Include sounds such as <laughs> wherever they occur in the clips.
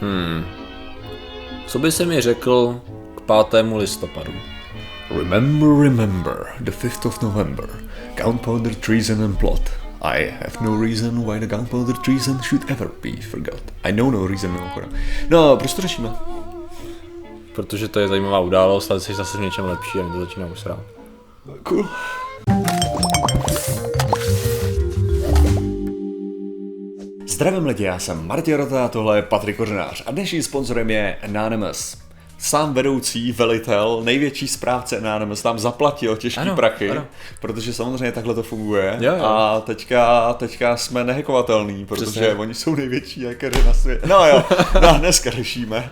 Hmm. Co by se mi řekl k 5. listopadu? Remember, remember, the 5th of November. Gunpowder, treason and plot. I have no reason why the gunpowder treason should ever be forgot. I know no reason mimochodem. No, proč to řešíme? Protože to je zajímavá událost a jsi zase v něčem lepší a mě to začíná usrát. Cool. Zdravím lidi, já jsem Martin Rota a tohle je Patrik Kořenář a dnešním sponzorem je Anonymous. Sám vedoucí velitel, největší správce Anonymous nám zaplatil těžký Ano, prachy, ano. protože samozřejmě takhle to funguje. Jo, jo. A teďka, teďka jsme nehekovatelní, protože Přesně. oni jsou největší hackeři na světě. No jo, no, dneska řešíme.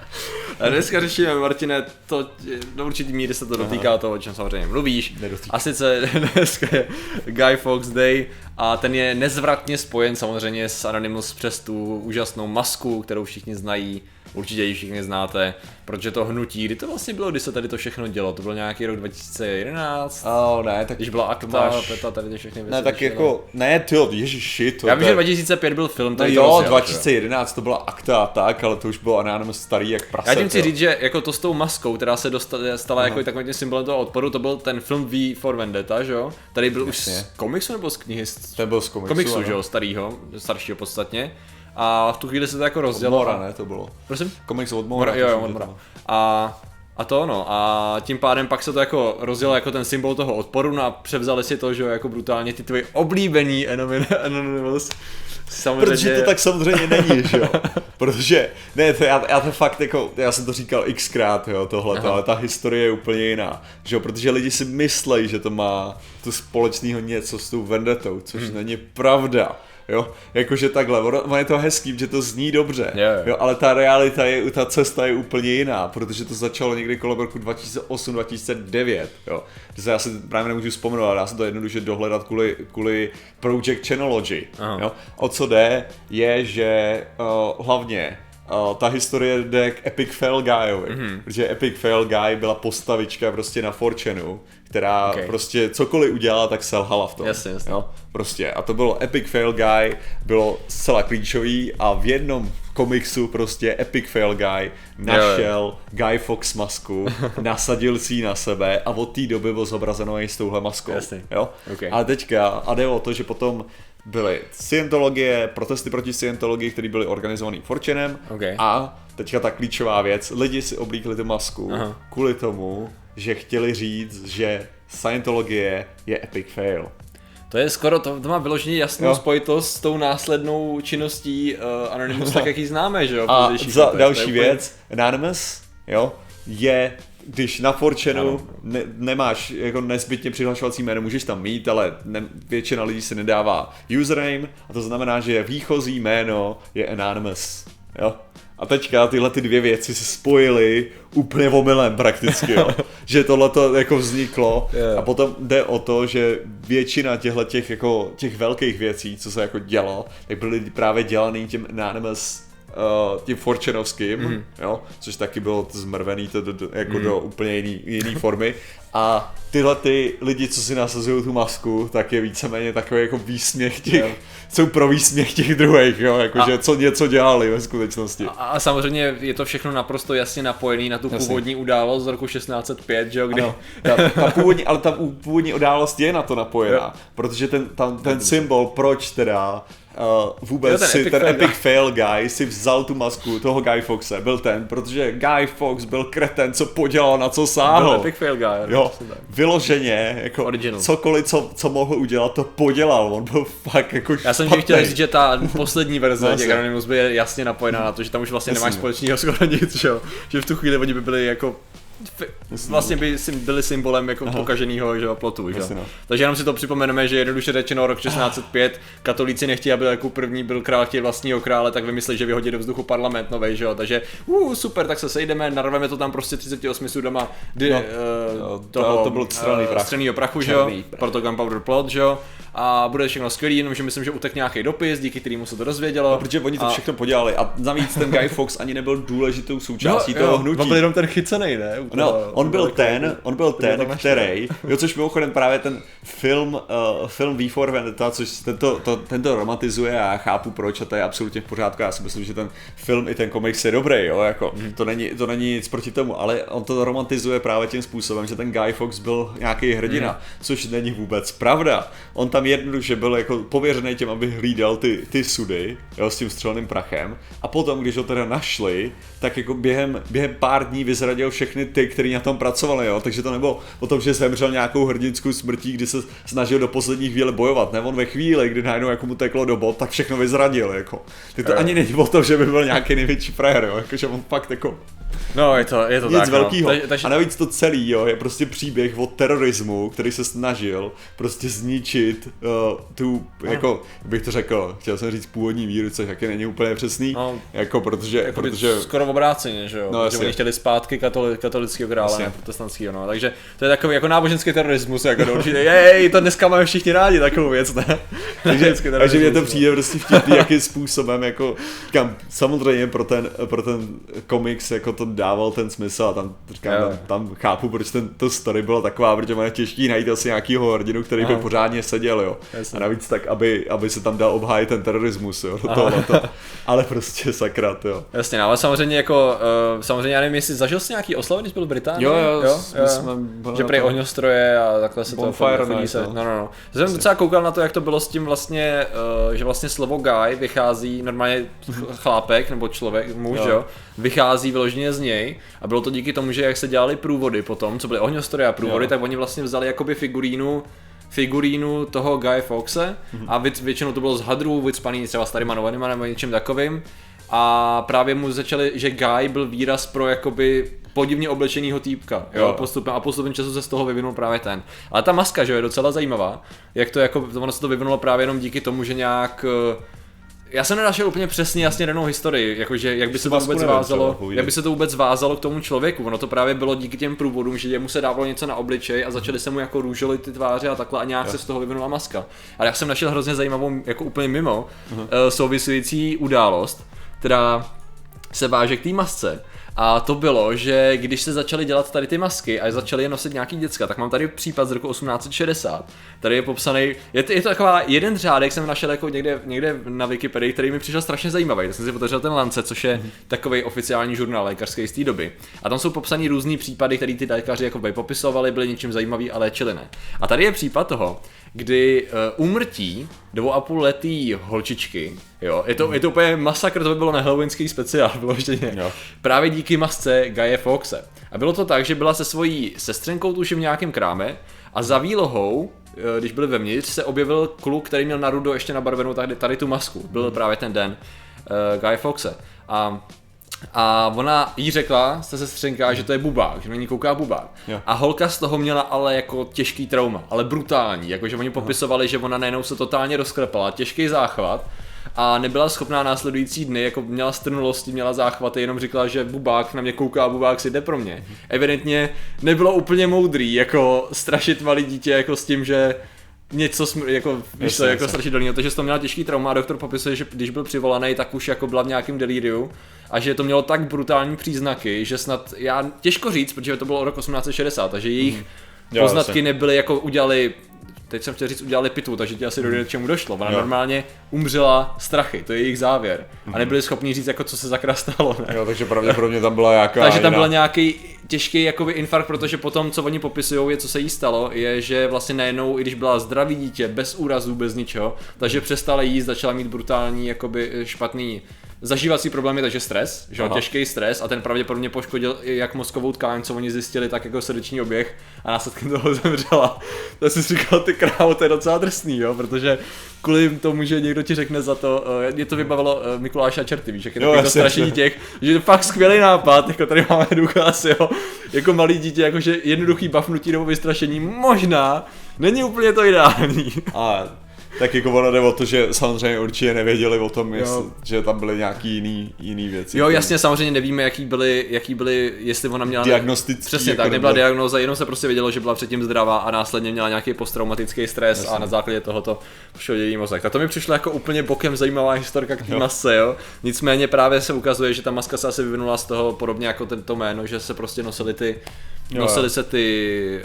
A dneska řešíme, Martine, to do určitý míry se to dotýká toho, o čem samozřejmě mluvíš. Nedotýká. A sice <laughs> dneska je Guy Fawkes Day a ten je nezvratně spojen samozřejmě s Anonymous přes tu úžasnou masku, kterou všichni znají, určitě ji všichni znáte, protože to hnutí, kdy to vlastně bylo, kdy se tady to všechno dělo, to byl nějaký rok 2011, Oh, ne, tak když byla to akta, máš- peta, tady ty všechny věci. Ne, tak jako, ne, ty ježiši, to Já vím, to že je- 2005 byl film, No který to jo, rozjel, že 2011 to byla akta a tak, ale to už bylo Anonymous starý jak prase. Já tím chci říct, že jako to s tou maskou, která se dostala, stala jako takovým symbolem toho odporu, to byl ten film V for Vendetta, že jo? Tady byl už Jasně. z komiksu nebo z knihy? Ten byl z komiksu, komiksu, že jo, starýho, staršího podstatně. A v tu chvíli se to jako rozdělo. Mora, a- ne, to bylo. Prosím? Komiks od Mora, jo, jo, od Mora. to. A, a to ono. A tím pádem pak se to jako rozdělo jako ten symbol toho odporu no a převzali si to, že jo, jako brutálně ty tvoji oblíbený Anonym- Anonymous. Samozřejmě. Protože to tak samozřejmě není, že jo. <laughs> Protože, ne, to já, já to fakt jako, já jsem to říkal xkrát, jo, tohle, ale ta historie je úplně jiná, že jo, protože lidi si myslejí, že to má tu společného něco s tou vendetou, což Hmm. není pravda. Jo, jakože takhle, ono ono je to hezký, že to zní dobře, Jo, jo. ale ta realita je, ta cesta je úplně jiná, protože to začalo někdy kolem roku 2008-2009, jo. Že se já si právě nemůžu vzpomenout, ale dá se to jednoduše dohledat kvůli, kvůli Project Chronology, Aha. jo. O co jde, je, že uh, hlavně uh, ta historie jde k Epic Fail Guyovi, Mhm. mm-hmm. protože Epic Fail Guy byla postavička prostě na Forchanu, která Ok. okay. prostě cokoliv udělala, tak selhala v tom. Jasně, jasně. Jo? Prostě. A to bylo Epic Fail Guy, bylo zcela klíčový a v jednom komiksu prostě Epic Fail Guy našel Guy Fox masku, <laughs> nasadil si ji na sebe a od té doby byl zobrazeno i s touhle maskou. Jasně. Jo? Ok. A teďka, a jde o to, že potom byly Scientologie, protesty proti Scientologii, které byly organizované Fortunem Ok. a teďka ta klíčová věc, lidi si oblíkli tu masku Aha. kvůli tomu, že chtěli říct, že Scientologie je epic fail. To je skoro, to, to má vyloženě jasnou Jo. spojitost s tou následnou činností uh, Anonymous, <laughs> tak jak ji známe, že jo? A za další úplně- věc, Anonymous, jo, je když na Forchanu ne, nemáš jako nezbytně přihlašovací jméno, můžeš tam mít, ale ne, většina lidí si nedává username a to znamená, že výchozí jméno je Anonymous, jo. A teďka tyhle ty dvě věci se spojily úplně omylem prakticky, jo. <laughs> že tohle to jako vzniklo Jo. a potom jde o to, že většina těchto těch, jako, těch velkých věcí, co se jako dělo, tak byly právě dělaný tím Anonymous uh, tím Forčenovským, mm. jo, což taky bylo zmrvený to do, do, jako mm. do úplně jiný, jiný formy. A tyhle ty lidi, co si nasazují tu masku, tak je víceméně takový jako výsměch těch, Jo. jsou pro výsměch těch druhých, jo, jakože co něco dělali ve skutečnosti. A, a samozřejmě je to všechno naprosto jasně napojený na tu Jasně. původní událost z roku 1605, že jo, kdy... Ano, ta, ta původní, ale ta původní událost je na to napojená, Jo. protože ten, tam, ten symbol, proč teda uh, vůbec Jo, ten si epic ten fail epic guy. fail guy si vzal tu masku toho Guy Foxe, byl ten, protože Guy Fox byl kreten, co podělal, na co Byl sáhl. epic fail guy. Jo, vyloženě, jako Original. cokoliv, co, co mohl udělat, to podělal, on byl fakt jako Já jsem ti špatnej. chtěl říct, že ta poslední verze No, těch. Anonymous by je jasně napojená na to, že tam už vlastně Jasně, nemáš společného skoro nic, že jo? Že v tu chvíli oni by byli jako vlastně by si byli symbolem jako pokaženého že plotu, že no. Takže jenom si to připomeneme, že jednoduše řečeno rok 1605, katolíci nechtějí, aby jako první byl král chtějí vlastního krále, tak vymyslí, že vyhodí do vzduchu parlament novej, že jo? Takže uh, super, tak se sejdeme, narveme to tam prostě 38 sudama No. uh, to- toho to byl střelný prach. střelného prachu, že jo? Proto Gunpowder Plot, že jo? A bude všechno skvělý, jenomže myslím, že utek nějaký dopis, díky kterému se to dozvědělo. Protože oni to a... všechno podělali a navíc ten Guy Fox ani nebyl důležitou součástí jo, toho jo, hnutí. On byl jenom ten chycený, ne? No, on byl ten, on byl ten, tam který, <laughs> jo, což mimochodem právě ten film, uh, film V for Vendetta, což tento, to, tento romantizuje a já chápu proč a to je absolutně v pořádku, já si myslím, že ten film i ten komiks je dobrý, jo, jako, Mhm. to není, to není nic proti tomu, ale on to romantizuje právě tím způsobem, že ten Guy Fox byl nějaký hrdina, Mhm. což není vůbec pravda. On tam jednoduše byl jako pověřený tím, aby hlídal ty, ty sudy, jo, s tím střelným prachem a potom, když ho teda našli, tak jako během, během pár dní vyzradil všechny ty, kteří na tom pracovali, jo, takže to nebylo o tom, že zemřel nějakou hrdinskou smrtí, kdy se snažil do poslední chvíle bojovat, ne, on ve chvíli, kdy najednou jako mu teklo do bod, tak všechno vyzradil, jako. Tak to Jo. ani není o tom, že by byl nějaký největší frajer, jo, jakože on fakt jako No, je to, je to nic tak, velkého. No. Takže, A navíc to celý, jo, je prostě příběh o terorismu, který se snažil prostě zničit uh, tu, jako, jak bych to řekl, chtěl jsem říct původní víru, což taky není úplně přesný, No, jako protože, jako protože skoro obráceně, že jo? No, No, že oni chtěli zpátky katoli, katolického krále, Jasně. ne protestantského, no. Takže to je takový jako náboženský terorismus, jako do určitě, jej, to dneska máme všichni rádi, takovou věc, ne? <laughs> takže, takže mě to přijde prostě vtipný, jakým způsobem, jako, říkám, samozřejmě pro ten, pro ten komiks jako to dával ten smysl a tam, říkám, Jo. tam, tam, chápu, proč ten, to story byla taková, protože je těžký najít asi nějakýho hrdinu, který by Aha. pořádně seděl, jo. Jasně. A navíc tak, aby, aby se tam dal obhájit ten terorismus, jo, do Aha. tohoto. Ale prostě sakra, jo. Jasně, no, ale samozřejmě jako, uh, samozřejmě já nevím, jestli zažil jsi nějaký oslavy, když byl v Británii? Jo, jo, jo, my jsme že tom. ohňostroje a takhle se Bonfire to se, no. no, no, no. Já jsem docela koukal na to, jak to bylo s tím vlastně, uh, že vlastně slovo guy vychází, normálně ch- chlápek nebo člověk, muž, Jo. jo. Vychází vyloženě z něj a bylo to díky tomu, že jak se dělali průvody potom, co byly ohňostroje a průvody, Jo. tak oni vlastně vzali jakoby figurínu figurínu toho Guy Foxe a vě- většinou to bylo z hadrů, vycpaný třeba starýma novinama nebo něčím takovým a právě mu začali, že Guy byl výraz pro jakoby podivně oblečenýho týpka, jo, Jo. postupem, a postupem času se z toho vyvinul právě ten. Ale ta maska, že jo, je docela zajímavá, jak to jako, ono se to vyvinulo právě jenom díky tomu, že nějak eh, já jsem nenašel úplně přesně jasně danou historii, jakože jak by se to vůbec vázalo, jak by se to vůbec vázalo k tomu člověku. Ono to právě bylo díky těm průvodům, že jemu se dávalo něco na obličej a začaly se mu jako růžily ty tváře a takhle a nějak se z toho vyvinula maska. Ale já jsem našel hrozně zajímavou, jako úplně mimo, uh souvisující událost, která se váže k té masce. A to bylo, že když se začaly dělat tady ty masky a začaly je nosit nějaký děcka, tak mám tady případ z roku 1860. Tady je popsaný, je to, je to taková jeden řádek, jsem našel jako někde, někde na Wikipedii, který mi přišel strašně zajímavý. Tak jsem si otevřel ten Lancet, což je takový oficiální žurnál lékařský z té doby. A tam jsou popsaný různý případy, které ty lékaři jako by popisovali, byly něčím zajímavý a léčili ne. A tady je případ toho, kdy uh, úmrtí dvou a půl letý holčičky, jo, je to, je to úplně masakr, to by bylo na halloweenský speciál, vyloženě. Jo. Právě díky masce Gaje Foxe. A bylo to tak, že byla se svojí sestřenkou tuším v nějakém kráme a za výlohou, eh, když byli vevnitř, se objevil kluk, který měl na rudo ještě nabarvenou tady, tady tu masku. Byl právě ten den uh, Guy Foxe. A a ona jí řekla, se sestřenka, že to je bubák, že na ní kouká bubák. Jo. A holka z toho měla ale jako těžký trauma, ale brutální, jakože oni popisovali, že ona najednou se totálně rozklepala, těžký záchvat a nebyla schopná následující dny, jako měla strnulosti, měla záchvaty, jenom říkala, že bubák na mě kouká, bubák si jde pro mě. Evidentně nebylo úplně moudrý, jako strašit malý dítě jako s tím, že něco smr- jako, víš co, jako strašidelného, takže to měla těžký trauma a doktor popisuje, že když byl přivolaný, tak už jako byla v nějakém delíriu a že to mělo tak brutální příznaky, že snad, já těžko říct, protože to bylo rok 1860, takže jejich. Jo, poznatky nebyly jako udělali teď jsem chtěl říct, udělali pitvu, takže ti asi dojde, k čemu došlo. Ona Jo. normálně umřela strachy, to je jejich závěr. Mhm. A nebyli schopni říct, jako co se zakra stalo, ne? Jo, takže pravděpodobně tam byla nějaká Takže tam byl nějaký těžký jakoby infarkt, protože potom, co oni popisují, je, co se jí stalo, je, že vlastně najednou, i když byla zdravý dítě, bez úrazů, bez ničeho, takže přestala jíst, začala mít brutální, jakoby špatný zažívací problémy, takže stres, že jo, Aha. těžký stres a ten pravděpodobně poškodil i jak mozkovou tkáň, co oni zjistili, tak jako srdeční oběh a následkem toho <laughs> zemřela. To jsi si říkal, ty krávo, to je docela drsný, jo, protože kvůli tomu, že někdo ti řekne za to, uh, mě to vybavilo uh, Mikuláša Čerty, víš, jak je to strašení těch, že je to fakt skvělý nápad, jako tady máme důkaz, jo, jako malý dítě, jakože jednoduchý bafnutí nebo vystrašení, možná není úplně to ideální. A tak jako ono jde o to, že samozřejmě určitě nevěděli o tom, jestli, že tam byly nějaký jiný, jiný věci. Jo, jasně, samozřejmě nevíme, jaký byly, jaký byly, jestli ona měla... Diagnostický, Přesně jako tak, nebyla diagnóza, jenom se prostě vědělo, že byla předtím zdravá a následně měla nějaký posttraumatický stres a na základě tohoto pošel její mozek. Tak to mi přišlo jako úplně bokem zajímavá historka k té masce, jo. Nicméně právě se ukazuje, že ta maska se asi vyvinula z toho podobně jako tento jméno, že se prostě nosily ty, Jo, nosily jo. se ty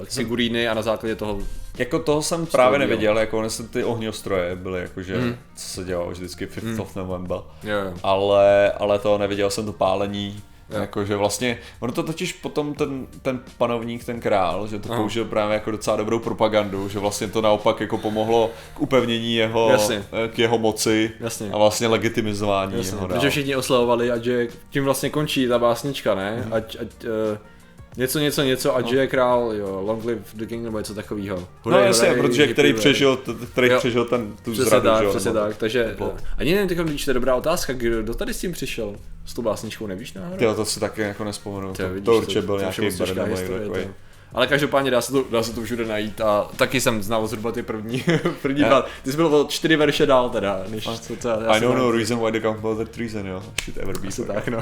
uh, figuríny a na základě toho Jako toho jsem právě nevěděl, jako oni se ty ohňostroje byly, jakože, Mhm. co se dělalo vždycky 5th of November. Jo, jo. Ale, ale to neviděl jsem to pálení, Jo. Jakože vlastně, ono to totiž potom ten, ten panovník, ten král, že to Aha. použil právě jako docela dobrou propagandu, že vlastně to naopak jako pomohlo k upevnění jeho, Jasně. eh, k jeho moci Jasně. a vlastně legitimizování Jasně, jeho dál. protože všichni oslavovali a že tím vlastně končí ta básnička, ne? Mhm. Ať, ať uh, něco, něco, něco, ať je král, jo, long live the king nebo něco takového. No jasně, protože který přežil, který Jo. přežil ten, tu Přesně zradu, tak, jo, přesně nebo tak, takže ani nevím, tyko, když to je dobrá otázka, kdo tady s tím přišel? S tou básničkou, nevíš náhodou? Tyjo, to si taky jako nespomenu, to, to určitě byl nějaký Bernard historie, takový. To. Ale každopádně dá se, to, dá se to všude najít a taky jsem znal zhruba ty první, <laughs> první dva. Ty jsi byl o čtyři verše dál teda, než co, co já I don't know reason why the gunpowder treason, jo, should ever be Asi tak, no.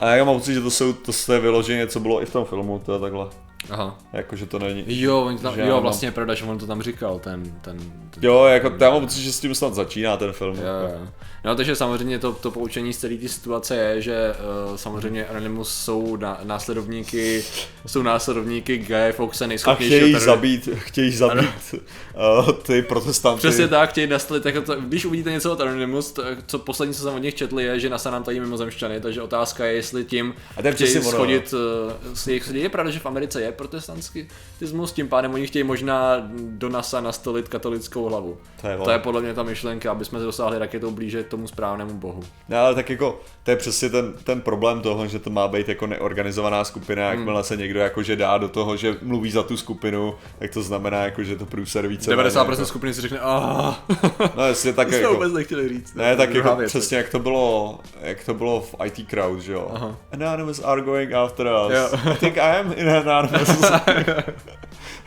A já mám pocit, že to jsou, to je vyloženě, co bylo i v tom filmu, to je takhle, Aha. jakože to není. Jo, on tam, jo, mám- vlastně je pravda, že on to tam říkal, ten, ten, ten Jo, jako já mám pocit, že s tím snad začíná ten film. Jo, jo. No, takže samozřejmě to, to poučení z celé té situace je, že uh, samozřejmě Anonymous jsou na, následovníky, jsou následovníky Guy Fawkese A nejschopnějšího chtějí teror- zabít, chtějí zabít uh, ty protestanty. Přesně tak, chtějí nastolit, jako to, když uvidíte něco od Anonymous, to, co poslední, co jsem od nich četl, je, že nám tady mimozemšťany, takže otázka je, jestli tím A chtějí ono, schodit, uh, s jejich, je pravda, že v Americe je protestantismus, tím pádem oni chtějí možná do NASA nastolit katolickou hlavu. To je, To je podle mě ta myšlenka, aby jsme se dosáhli raketou blíže k tomu správnému bohu. No, ale tak jako, to je přesně ten, ten problém toho, že to má být jako neorganizovaná skupina, Hmm. jakmile se někdo jakože dá do toho, že mluví za tu skupinu, tak to znamená jako, že to průser více. 90% jako, skupiny si řekne, ah, <laughs> No jasně, tak jako, vůbec nechtěli říct. ne, tak Druhá jako věc. přesně jak to bylo, jak to bylo v IT Crowd, že jo. Aha. Anonymous are going after us. Jo. I think I am in Anonymous.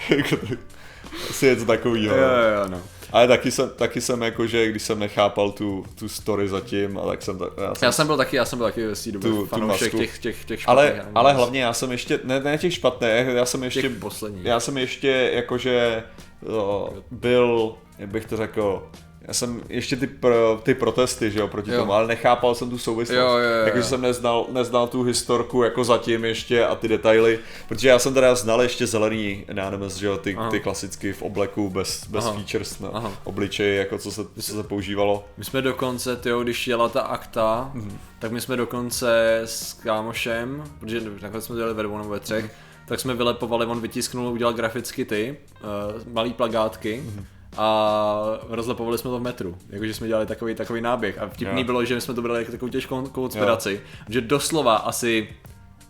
Jako to- Asi něco takového. Jo, jo, jo, no. Ale taky jsem, taky jsem jako, že když jsem nechápal tu, tu story zatím, a tak jsem, ta- já jsem Já jsem byl taky, já jsem byl taky ve té době Tu- tu fanoušek masku. těch, těch, těch špatných ale, ale hlavně já jsem ještě, ne, ne těch špatných, já jsem ještě, těch posledních. já jsem ještě jakože o, byl, jak bych to řekl, já jsem ještě ty, pro, ty protesty, že jo, proti Jo. tomu, ale nechápal jsem tu souvislost. Jo, jo, jo, Jakože jo. jsem neznal, neznal tu historku jako zatím ještě a ty detaily, protože já jsem teda znal ještě zelený Anonymous, že jo, ty, Aha. ty klasicky v obleku, bez, bez Aha. features na Aha. obličeji, jako co se, co se používalo. My jsme dokonce, tyjo, když jela ta akta, Mhm. tak my jsme dokonce s kámošem, protože nakonec jsme dělali ve dvou nebo ve třech, tak jsme vylepovali, on vytisknul, udělal graficky ty, uh, malý plagátky, Mhm. A rozlepovali jsme to v metru, jakože jsme dělali takový, takový náběh. A vtipný Jo. bylo, že jsme to brali jako takovou těžkou konspiraci, že doslova asi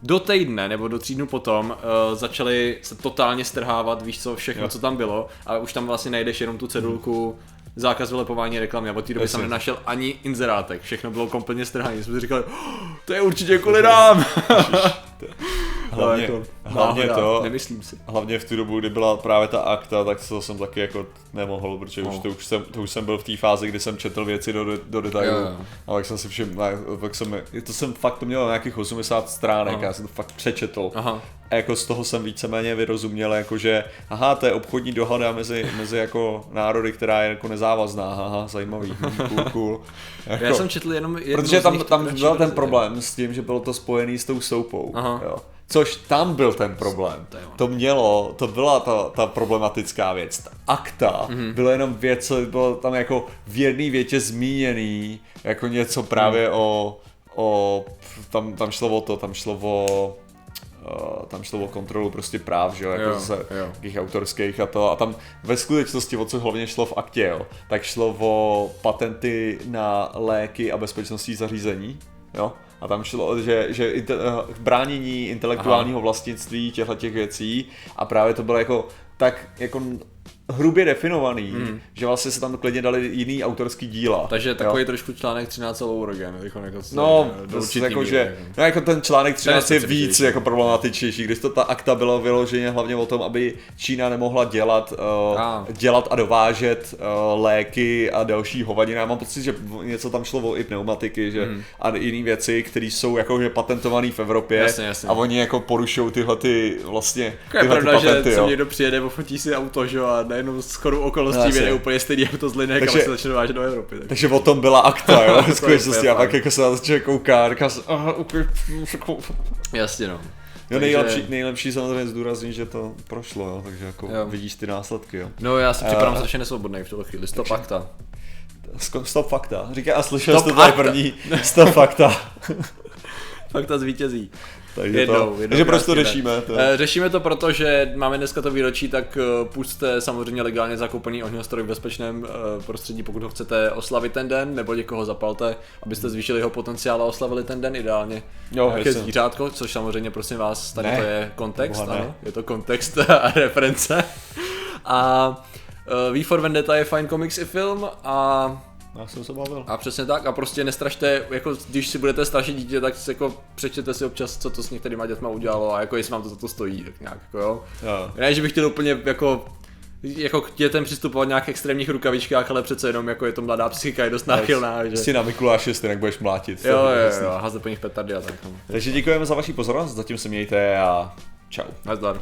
do týdne nebo do tří dnů potom uh, začali se totálně strhávat, víš co, všechno, Jo. co tam bylo. A už tam vlastně najdeš jenom tu cedulku zákaz vylepování reklamy. A od té doby jsem nenašel ani inzerátek, všechno bylo kompletně strhané, jsme si říkali, "Oh, to je určitě kvůli nám. <laughs> Hlavně, jako hlavně náhoda, to, Nemyslím si. Hlavně v tu dobu, kdy byla právě ta akta, tak to jsem taky jako nemohl, protože No. už, to, už, jsem, to už jsem byl v té fázi, kdy jsem četl věci do, do, detailu. Jo, jo. A pak jsem si všiml, pak jsem, to jsem fakt to měl nějakých 80 stránek, Aha. já jsem to fakt přečetl. Aha. A jako z toho jsem víceméně vyrozuměl, jako že aha, to je obchodní dohoda mezi, mezi jako národy, která je jako nezávazná, aha, zajímavý, <laughs> cool, cool. Jako, Já jsem četl jenom jednu Protože tam, tam byl ten problém s tím, že bylo to spojený s tou soupou. Aha. Jo. Což tam byl ten problém. To mělo, to byla ta, ta problematická věc. Ta akta Mhm. mm-hmm. bylo jenom věc, co bylo tam jako v jedné větě zmíněný, jako něco právě Mhm. o, o tam, tam šlo o to, tam šlo o Uh, tam šlo o kontrolu prostě práv, že jo, jako Jo, zase jo. autorských a to a tam ve skutečnosti, o co hlavně šlo v aktě, jo, tak šlo o patenty na léky a bezpečnostní zařízení, jo, a tam šlo, že, že inte, eh, bránění intelektuálního vlastnictví těchto těch věcí. A právě to bylo jako tak jako hrubě definovaný, mm. že vlastně se tam klidně dali jiný autorský díla. Takže takový jo? trošku článek 13 Lourgen, jako, jako No, to jako, že, jako. no, jako ten článek 13 je víc jako problematičnější, když to ta akta byla vyloženě hlavně o tom, aby Čína nemohla dělat, uh, a. dělat a dovážet uh, léky a další hovadiny. Já mám pocit, že něco tam šlo o i pneumatiky, že mm. a jiné věci, které jsou jako že patentované v Evropě jasně, jasně. a oni jako porušují tyhle ty vlastně tyhle je pravda, ty patenty, že jo. někdo přijede, fotí si auto, že a najednou skoro okolností vyjde úplně stejný auto z linek takže, a se začne dovážet do Evropy. Tak. Takže o tom byla akta, jo, v skutečnosti. A pak jako se na to člověk kouká, říká se, aha, úplně... Jasně no. Jo, nejlepší, takže... nejlepší samozřejmě zdůraznit, že to prošlo, jo, takže jako jo. vidíš ty následky, jo. No já se připadám uh, strašně nesvobodný v tuhle chvíli, stop akta. Stop fakta, říká a slyšel jste to tady první, <laughs> stop fakta. fakta zvítězí. Takže, jednou, to, jednou takže proč to řešíme? To? Eh, řešíme to proto, že máme dneska to výročí, tak eh, pusťte samozřejmě legálně zakoupený ohňostroj v bezpečném eh, prostředí, pokud ho chcete oslavit ten den, nebo někoho zapalte, abyste zvýšili jeho potenciál a oslavili ten den ideálně. Jo, nějaké zvířátko, což samozřejmě prosím vás, tady ne. to je kontext, Boha, ano, je to kontext <laughs> a reference. A uh, V for Vendetta je fajn komiks i film a já jsem se bavil. A přesně tak, a prostě nestrašte, jako když si budete strašit dítě, tak si jako přečtěte si občas, co to s některýma dětma udělalo a jako jestli vám to za to stojí, tak nějak, jako jo. jo. Ne, že bych chtěl úplně jako jako k dětem přistupovat nějak extrémních rukavičkách, ale přece jenom jako je to mladá psychika, je dost náchylná. Že... Si na Mikuláše jak budeš mlátit. Jo, jo, jo, házet po nich petardy a tak. No. Takže děkujeme za vaši pozornost, zatím se mějte a čau. Nazdar.